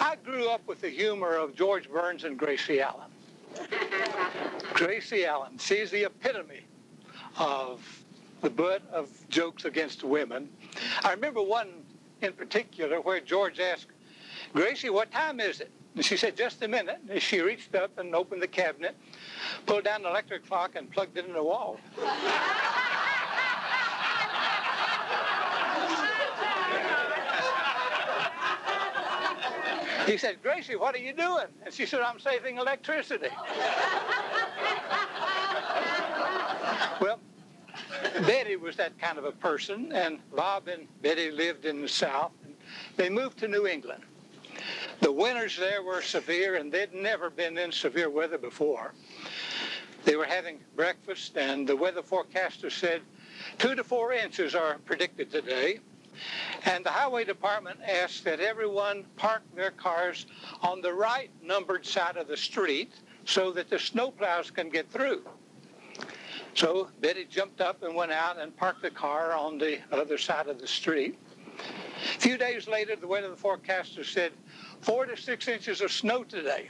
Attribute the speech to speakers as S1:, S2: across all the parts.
S1: I grew up with the humor of George Burns and Gracie Allen. Gracie Allen, she's the epitome of the butt of jokes against women. I remember one in particular where George asked, Gracie, what time is it? And she said, just a minute. And she reached up and opened the cabinet, pulled down the electric clock, and plugged it in the wall. He said, Gracie, what are you doing? And she said, I'm saving electricity. well, Betty was that kind of a person, and Bob and Betty lived in the South. And they moved to New England. The winters there were severe, and they'd never been in severe weather before. They were having breakfast, and the weather forecaster said two to four inches are predicted today. And the highway department asked that everyone park their cars on the right numbered side of the street so that the snowplows can get through. So Betty jumped up and went out and parked the car on the other side of the street. A few days later, the weather forecaster said four to six inches of snow today.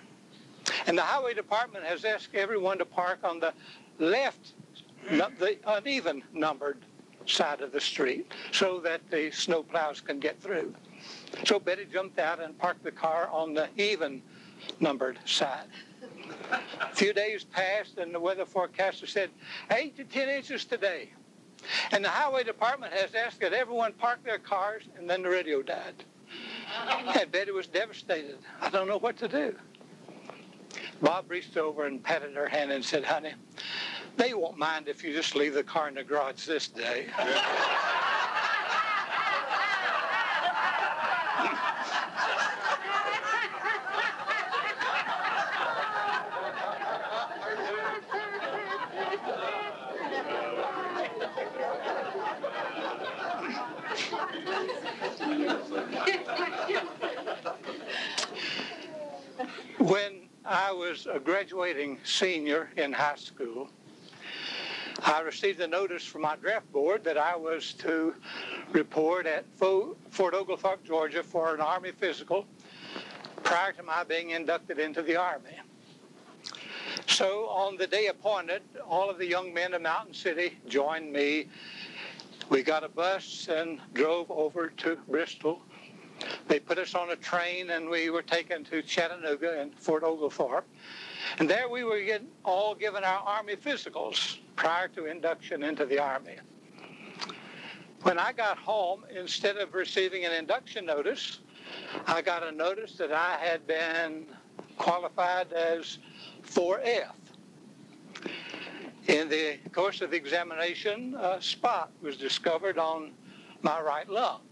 S1: And the highway department has asked everyone to park on the left, the uneven numbered side of the street so that the snow plows can get through. So Betty jumped out and parked the car on the even numbered side. A few days passed and the weather forecaster said eight to ten inches today. And the highway department has asked that everyone park their cars and then the radio died. And Betty was devastated. I don't know what to do. Bob reached over and patted her hand and said, honey, they won't mind if you just leave the car in the garage this day. when I was a graduating senior in high school, I received a notice from my draft board that I was to report at Fort Oglethorpe, Georgia for an Army physical prior to my being inducted into the Army. So on the day appointed, all of the young men of Mountain City joined me. We got a bus and drove over to Bristol. They put us on a train and we were taken to Chattanooga and Fort Oglethorpe. And there we were all given our Army physicals prior to induction into the Army. When I got home, instead of receiving an induction notice, I got a notice that I had been qualified as 4F. In the course of the examination, a spot was discovered on my right lung.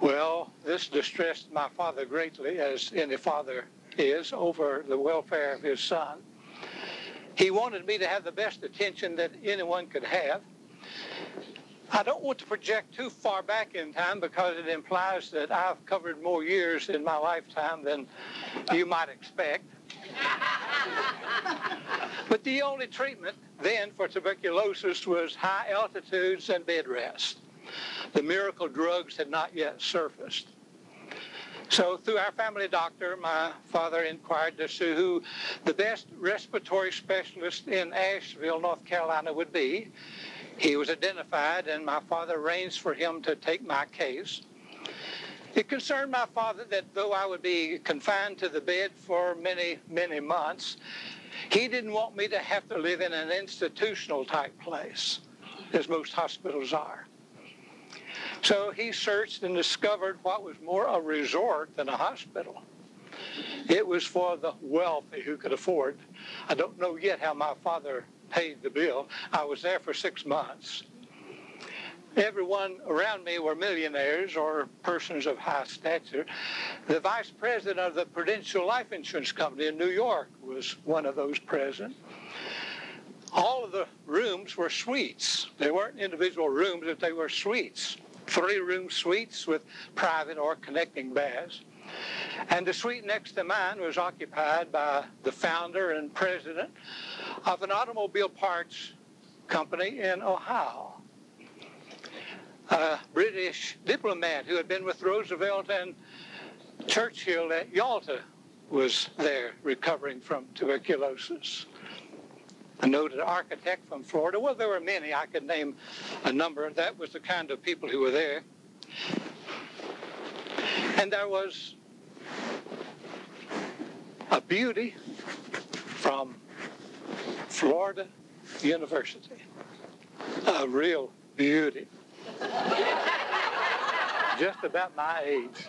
S1: Well, this distressed my father greatly, as any father is over the welfare of his son. He wanted me to have the best attention that anyone could have. I don't want to project too far back in time because it implies that I've covered more years in my lifetime than you might expect. but the only treatment then for tuberculosis was high altitudes and bed rest. The miracle drugs had not yet surfaced. So through our family doctor, my father inquired to see who the best respiratory specialist in Asheville, North Carolina would be. He was identified, and my father arranged for him to take my case. It concerned my father that though I would be confined to the bed for many, many months, he didn't want me to have to live in an institutional type place, as most hospitals are. So he searched and discovered what was more a resort than a hospital. It was for the wealthy who could afford. I don't know yet how my father paid the bill. I was there for six months. Everyone around me were millionaires or persons of high stature. The vice president of the Prudential Life Insurance Company in New York was one of those present. All of the rooms were suites. They weren't individual rooms, but they were suites three-room suites with private or connecting baths. And the suite next to mine was occupied by the founder and president of an automobile parts company in Ohio. A British diplomat who had been with Roosevelt and Churchill at Yalta was there recovering from tuberculosis. A noted architect from Florida. Well, there were many. I could name a number. That was the kind of people who were there. And there was a beauty from Florida University. A real beauty. Just about my age.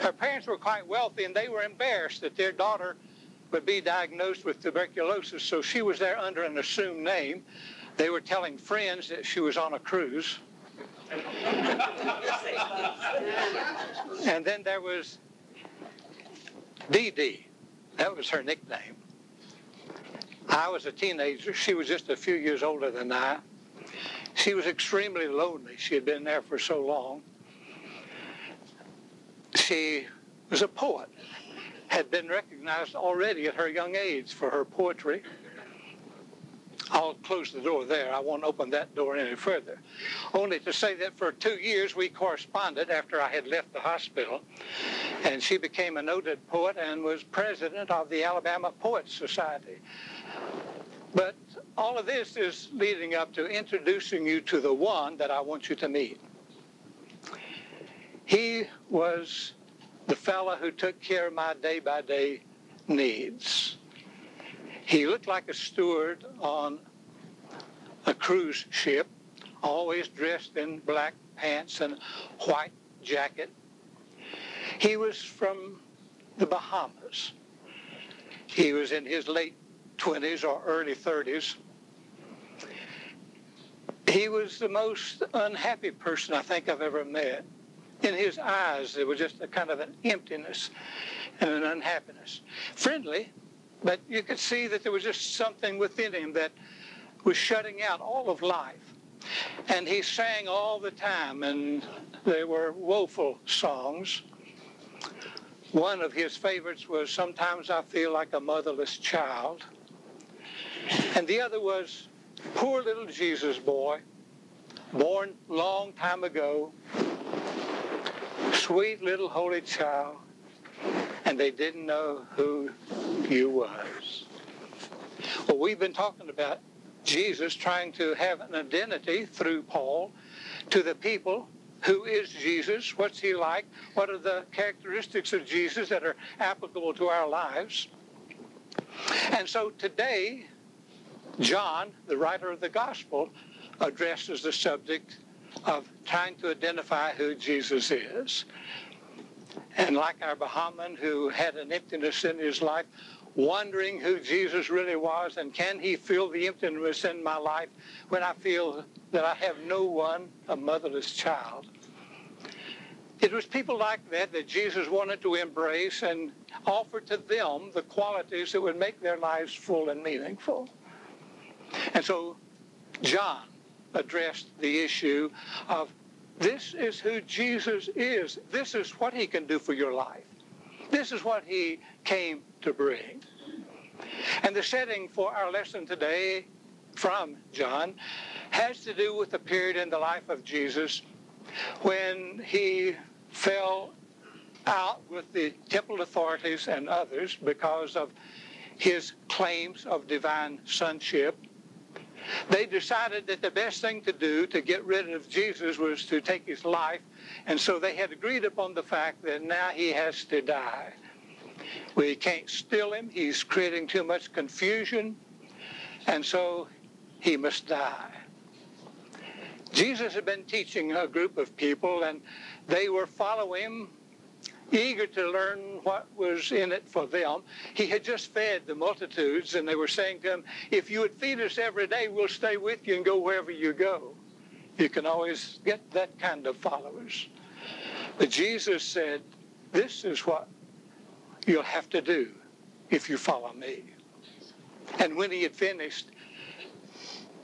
S1: Her parents were quite wealthy and they were embarrassed that their daughter would be diagnosed with tuberculosis, so she was there under an assumed name. They were telling friends that she was on a cruise. and then there was Dee Dee. That was her nickname. I was a teenager. She was just a few years older than I. She was extremely lonely. She had been there for so long. She was a poet, had been recognized already at her young age for her poetry. I'll close the door there. I won't open that door any further. Only to say that for two years we corresponded after I had left the hospital. And she became a noted poet and was president of the Alabama Poets Society. But all of this is leading up to introducing you to the one that I want you to meet. He was the fellow who took care of my day by day needs. He looked like a steward on a cruise ship, always dressed in black pants and white jacket. He was from the Bahamas. He was in his late 20s or early 30s. He was the most unhappy person I think I've ever met. In his eyes, there was just a kind of an emptiness and an unhappiness. Friendly, but you could see that there was just something within him that was shutting out all of life. And he sang all the time, and they were woeful songs. One of his favorites was Sometimes I Feel Like a Motherless Child. And the other was Poor Little Jesus Boy, born long time ago, sweet little holy child, and they didn't know who you was. Well, we've been talking about Jesus trying to have an identity through Paul to the people. Who is Jesus? What's he like? What are the characteristics of Jesus that are applicable to our lives? And so today, John, the writer of the gospel, addresses the subject of trying to identify who Jesus is. And like our Bahamian who had an emptiness in his life, wondering who Jesus really was and can he fill the emptiness in my life when I feel that I have no one, a motherless child. It was people like that that Jesus wanted to embrace and offer to them the qualities that would make their lives full and meaningful. And so John addressed the issue of this is who Jesus is. This is what he can do for your life. This is what he came to bring. And the setting for our lesson today from John has to do with the period in the life of Jesus when he fell out with the temple authorities and others because of his claims of divine sonship. They decided that the best thing to do to get rid of Jesus was to take his life, and so they had agreed upon the fact that now he has to die. We can't steal him. He's creating too much confusion. And so he must die. Jesus had been teaching a group of people, and they were following him, eager to learn what was in it for them. He had just fed the multitudes, and they were saying to him, If you would feed us every day, we'll stay with you and go wherever you go. You can always get that kind of followers. But Jesus said, This is what you'll have to do if you follow me. And when he had finished,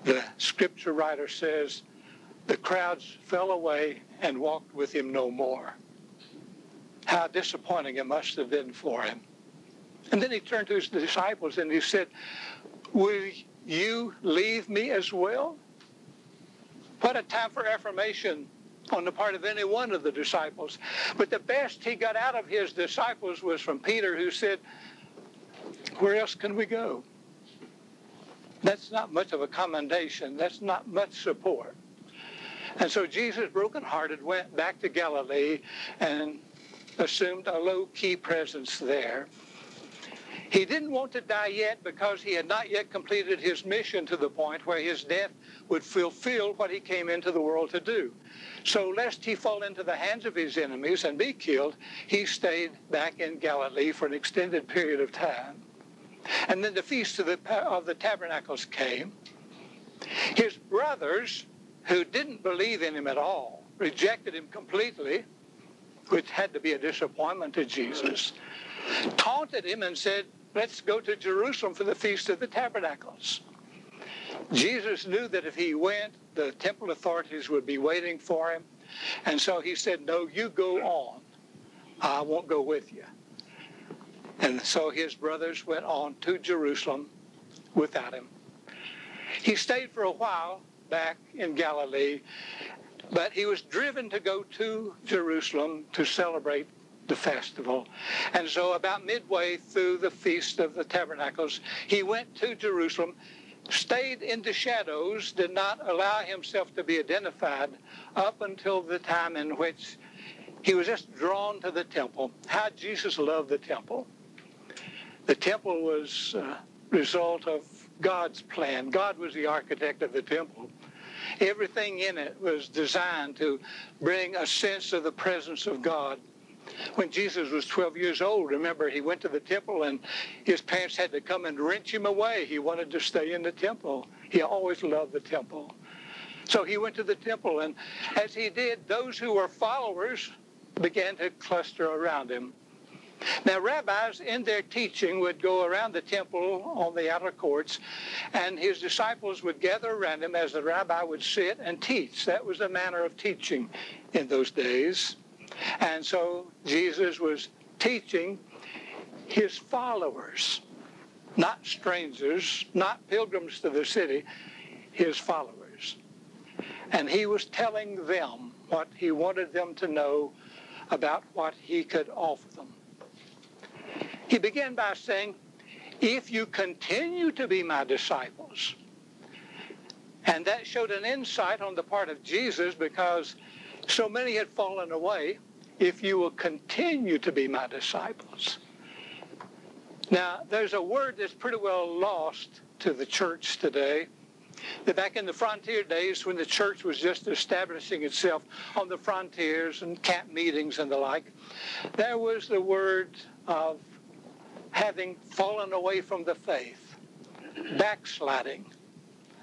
S1: the scripture writer says, the crowds fell away and walked with him no more. How disappointing it must have been for him. And then he turned to his disciples and he said, Will you leave me as well? What a time for affirmation on the part of any one of the disciples. But the best he got out of his disciples was from Peter, who said, Where else can we go? That's not much of a commendation. That's not much support. And so Jesus, brokenhearted, went back to Galilee and assumed a low-key presence there. He didn't want to die yet because he had not yet completed his mission to the point where his death would fulfill what he came into the world to do. So lest he fall into the hands of his enemies and be killed, he stayed back in Galilee for an extended period of time. And then the Feast of the, of the Tabernacles came. His brothers, who didn't believe in him at all, rejected him completely, which had to be a disappointment to Jesus, taunted him and said, let's go to Jerusalem for the Feast of the Tabernacles. Jesus knew that if he went, the temple authorities would be waiting for him. And so he said, no, you go on. I won't go with you. And so his brothers went on to Jerusalem without him. He stayed for a while back in Galilee, but he was driven to go to Jerusalem to celebrate the festival. And so about midway through the Feast of the Tabernacles, he went to Jerusalem, stayed in the shadows, did not allow himself to be identified up until the time in which he was just drawn to the temple. How Jesus loved the temple. The temple was a result of God's plan. God was the architect of the temple. Everything in it was designed to bring a sense of the presence of God. When Jesus was 12 years old, remember, he went to the temple and his parents had to come and wrench him away. He wanted to stay in the temple. He always loved the temple. So he went to the temple, and as he did, those who were followers began to cluster around him. Now, rabbis in their teaching would go around the temple on the outer courts, and his disciples would gather around him as the rabbi would sit and teach. That was the manner of teaching in those days. And so Jesus was teaching his followers, not strangers, not pilgrims to the city, his followers. And he was telling them what he wanted them to know about what he could offer them. He began by saying, if you continue to be my disciples, and that showed an insight on the part of Jesus because so many had fallen away. If you will continue to be my disciples. Now, there's a word that's pretty well lost to the church today. That back in the frontier days, when the church was just establishing itself on the frontiers and camp meetings and the like, there was the word of having fallen away from the faith, backsliding.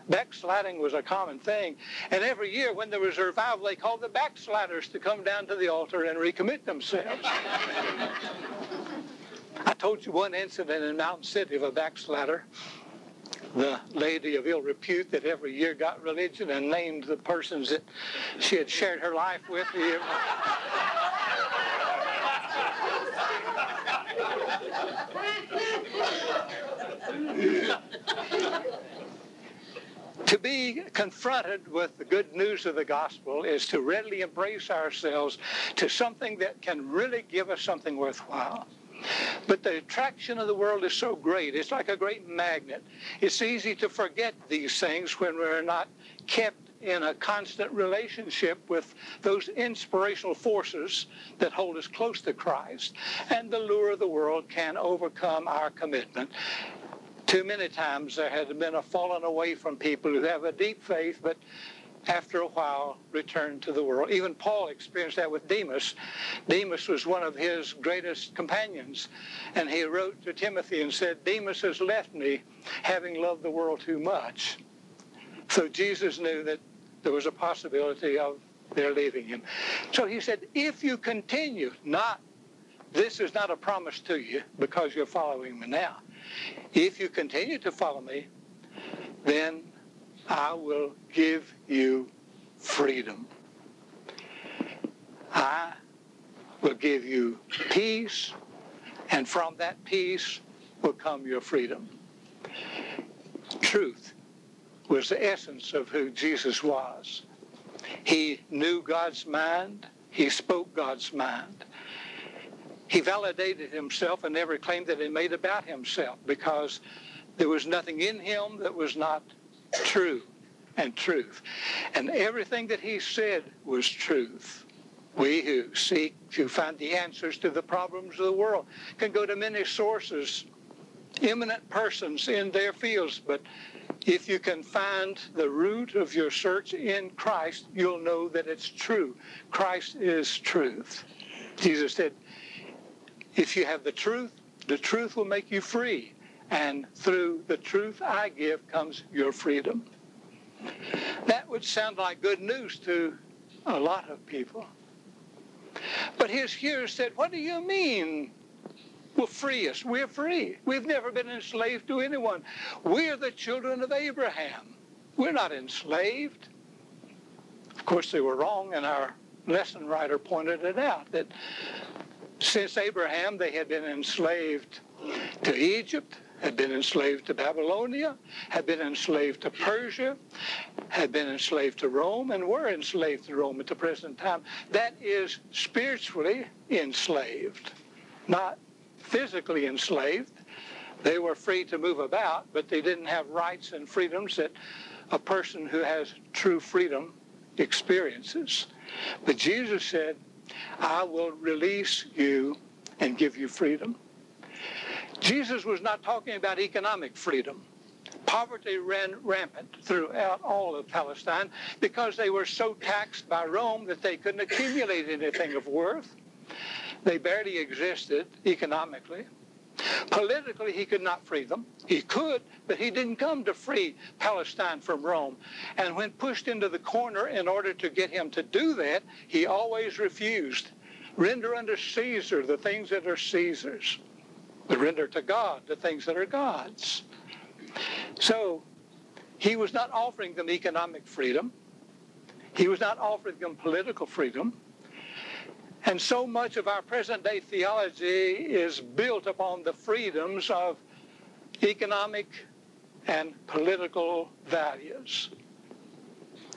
S1: Backsliding was a common thing. And every year when there was a revival, they called the backsliders to come down to the altar and recommit themselves. I told you one incident in Mountain City of a backslider. The lady of ill repute that every year got religion and named the persons that she had shared her life with. To be confronted with the good news of the gospel is to readily embrace ourselves to something that can really give us something worthwhile. But the attraction of the world is so great. It's like a great magnet. It's easy to forget these things when we're not kept in a constant relationship with those inspirational forces that hold us close to Christ. And the lure of the world can overcome our commitment. Too many times there has been a falling away from people who have a deep faith, but after a while return to the world. Even Paul experienced that with Demas. Demas was one of his greatest companions, and he wrote to Timothy and said, Demas has left me, having loved the world too much. So Jesus knew that there was a possibility of their leaving him. So he said, if you continue, not, this is not a promise to you because you're following me now. If you continue to follow me, then I will give you freedom. I will give you peace, and from that peace will come your freedom. Truth was the essence of who Jesus was. He knew God's mind. He spoke God's mind. He validated himself and every claim that he made about himself because there was nothing in him that was not true and truth. And everything that he said was truth. We who seek to find the answers to the problems of the world can go to many sources, eminent persons in their fields, but if you can find the root of your search in Christ, you'll know that it's true. Christ is truth. Jesus said, if you have the truth, the truth will make you free. And through the truth I give comes your freedom. That would sound like good news to a lot of people. But his hearers said, What do you mean will free us? We're free. We've never been enslaved to anyone. We're the children of Abraham. We're not enslaved. Of course, they were wrong, and our lesson writer pointed it out that since Abraham, they had been enslaved to Egypt, had been enslaved to Babylonia, had been enslaved to Persia, had been enslaved to Rome, and were enslaved to Rome at the present time. That is spiritually enslaved, not physically enslaved. They were free to move about, but they didn't have rights and freedoms that a person who has true freedom experiences. But Jesus said, I will release you and give you freedom. Jesus was not talking about economic freedom. Poverty ran rampant throughout all of Palestine because they were so taxed by Rome that they couldn't accumulate anything of worth. They barely existed economically. Politically, he could not free them. He could, but he didn't come to free Palestine from Rome. And when pushed into the corner in order to get him to do that, he always refused. Render unto Caesar the things that are Caesar's, but render to God the things that are God's. So he was not offering them economic freedom. He was not offering them political freedom. And so much of our present day theology is built upon the freedoms of economic and political values.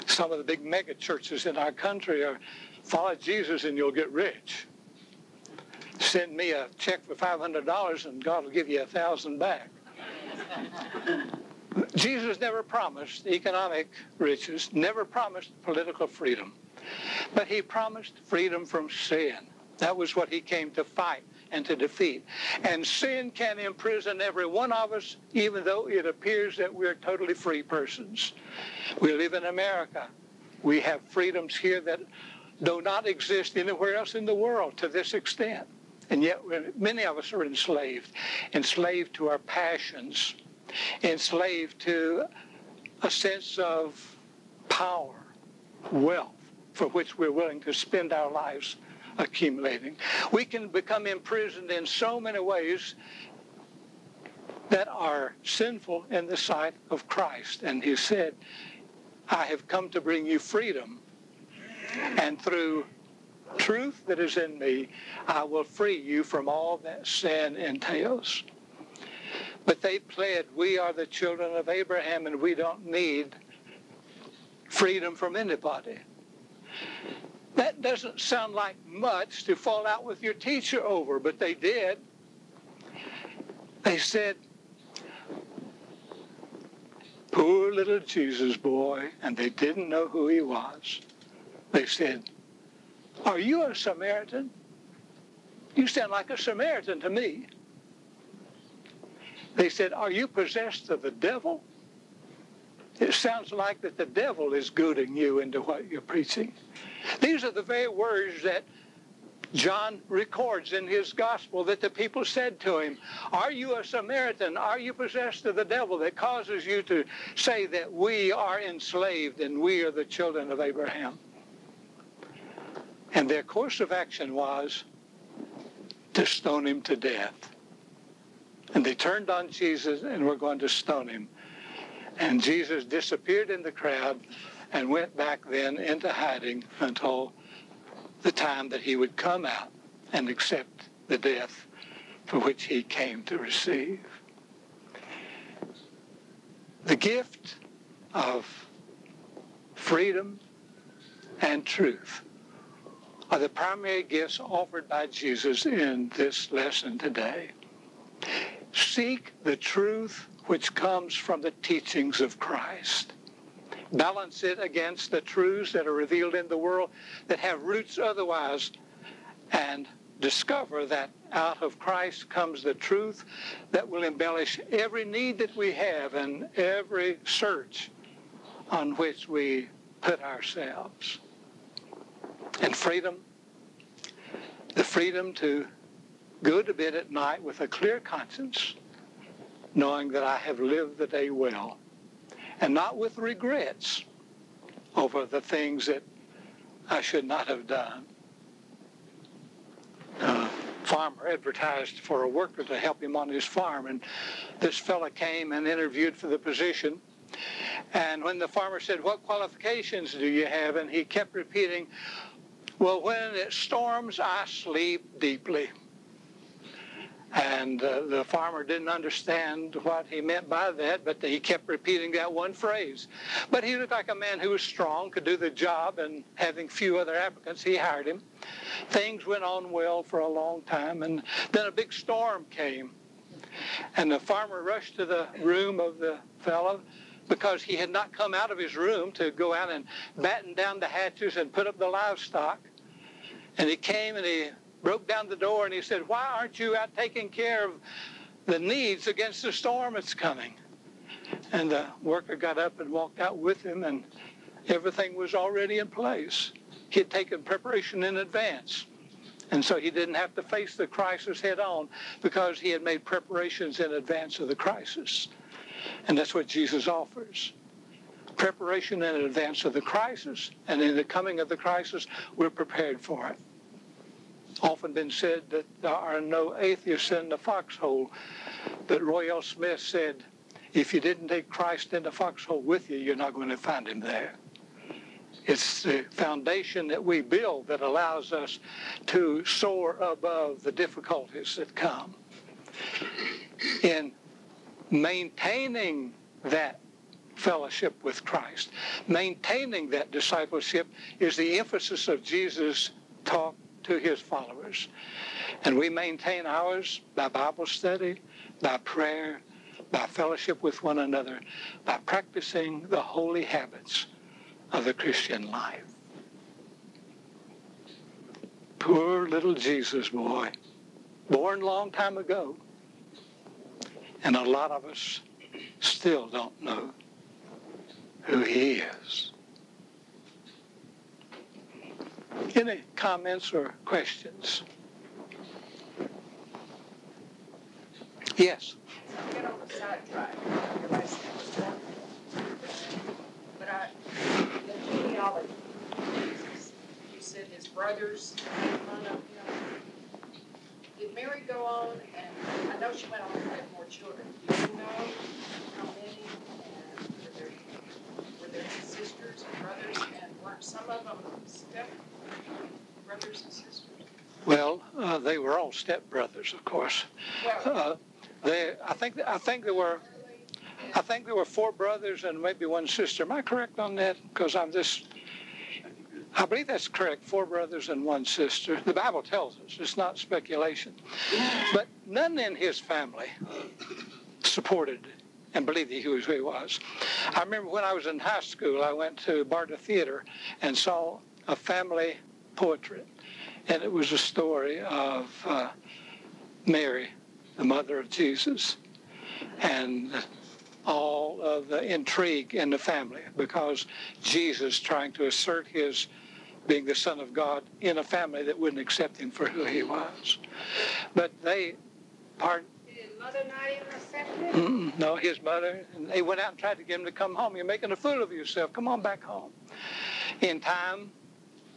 S1: Some of the big mega churches in our country are follow Jesus and you'll get rich. Send me a check for $500 and God will give you a thousand back. Jesus never promised economic riches, never promised political freedom. But he promised freedom from sin. That was what he came to fight and to defeat. And sin can imprison every one of us, even though it appears that we're totally free persons. We live in America. We have freedoms here that do not exist anywhere else in the world to this extent. And yet many of us are enslaved, enslaved to our passions, enslaved to a sense of power, wealth for which we're willing to spend our lives accumulating. We can become imprisoned in so many ways that are sinful in the sight of Christ. And he said, I have come to bring you freedom. And through truth that is in me, I will free you from all that sin entails. But they pled, we are the children of Abraham and we don't need freedom from anybody. That doesn't sound like much to fall out with your teacher over, but they did. They said, poor little Jesus boy, and they didn't know who he was. They said, are you a Samaritan? You sound like a Samaritan to me. They said, are you possessed of the devil? It sounds like that the devil is goading you into what you're preaching. These are the very words that John records in his gospel that the people said to him, Are you a Samaritan? Are you possessed of the devil that causes you to say that we are enslaved and we are the children of Abraham? And their course of action was to stone him to death. And they turned on Jesus and were going to stone him. And Jesus disappeared in the crowd and went back then into hiding until the time that he would come out and accept the death for which he came to receive. The gift of freedom and truth are the primary gifts offered by Jesus in this lesson today. Seek the truth which comes from the teachings of Christ. Balance it against the truths that are revealed in the world that have roots otherwise and discover that out of Christ comes the truth that will embellish every need that we have and every search on which we put ourselves. And freedom, the freedom to go to bed at night with a clear conscience, knowing that I have lived the day well, and not with regrets over the things that I should not have done farmer advertised for a worker to help him on his farm. And this fellow came and interviewed for the position. And when the farmer said, what qualifications do you have? And he kept repeating, well, when it storms, I sleep deeply. And uh, the farmer didn't understand what he meant by that, but he kept repeating that one phrase. But he looked like a man who was strong, could do the job, and having few other applicants, he hired him. Things went on well for a long time, and then a big storm came. And the farmer rushed to the room of the fellow because he had not come out of his room to go out and batten down the hatches and put up the livestock. And he came and he broke down the door and he said, why aren't you out taking care of the needs against the storm that's coming? And the worker got up and walked out with him and everything was already in place. He had taken preparation in advance. And so he didn't have to face the crisis head on because he had made preparations in advance of the crisis. And that's what Jesus offers. Preparation in advance of the crisis, and in the coming of the crisis, we're prepared for it often been said that there are no atheists in the foxhole. But Roy L. Smith said, if you didn't take Christ in the foxhole with you, you're not going to find him there. It's the foundation that we build that allows us to soar above the difficulties that come. In maintaining that fellowship with Christ, maintaining that discipleship is the emphasis of Jesus' talk to his followers. And we maintain ours by Bible study, by prayer, by fellowship with one another, by practicing the holy habits of the Christian life. Poor little Jesus boy, born long time ago. And a lot of us still don't know who he is. Any comments or questions? Yes.
S2: You said his brothers made. Did Mary go on and, I know she went on to have more children. Do you know how many? And were there, were there sisters and brothers and weren't some of them brothers and sisters?
S1: Well, uh, they were all stepbrothers, of course. Uh, they, I think, I think there were, I think there were four brothers and maybe one sister. Am I correct on that? Because I'm just, I believe that's correct. Four brothers and one sister. The Bible tells us. It's not speculation. But none in his family supported and believed that he was who he was. I remember when I was in high school, I went to Barter Theater and saw a family portrait. And it was a story of uh, Mary, the mother of Jesus, and all of the intrigue in the family because Jesus trying to assert his being the Son of God in a family that wouldn't accept him for who he was. But they, pardon?
S2: Did mother not even accept him?
S1: Mm-mm, no, his mother, and they went out and tried to get him to come home. You're making a fool of yourself. Come on back home. In time,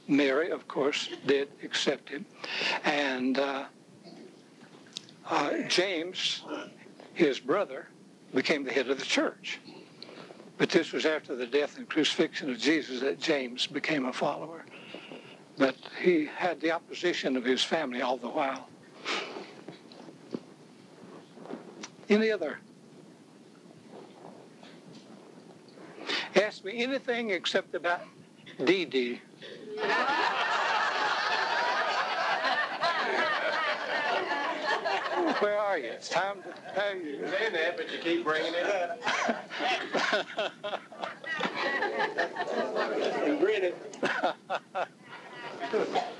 S1: Mary, of course, did accept him. And uh, uh, James, his brother, became the head of the church. But this was after the death and crucifixion of Jesus that James became a follower. But he had the opposition of his family all the while. Any other? Ask me anything except about Dee Dee Where are you? It's time to tell you.
S3: saying that, but you keep bringing it up. and grinning.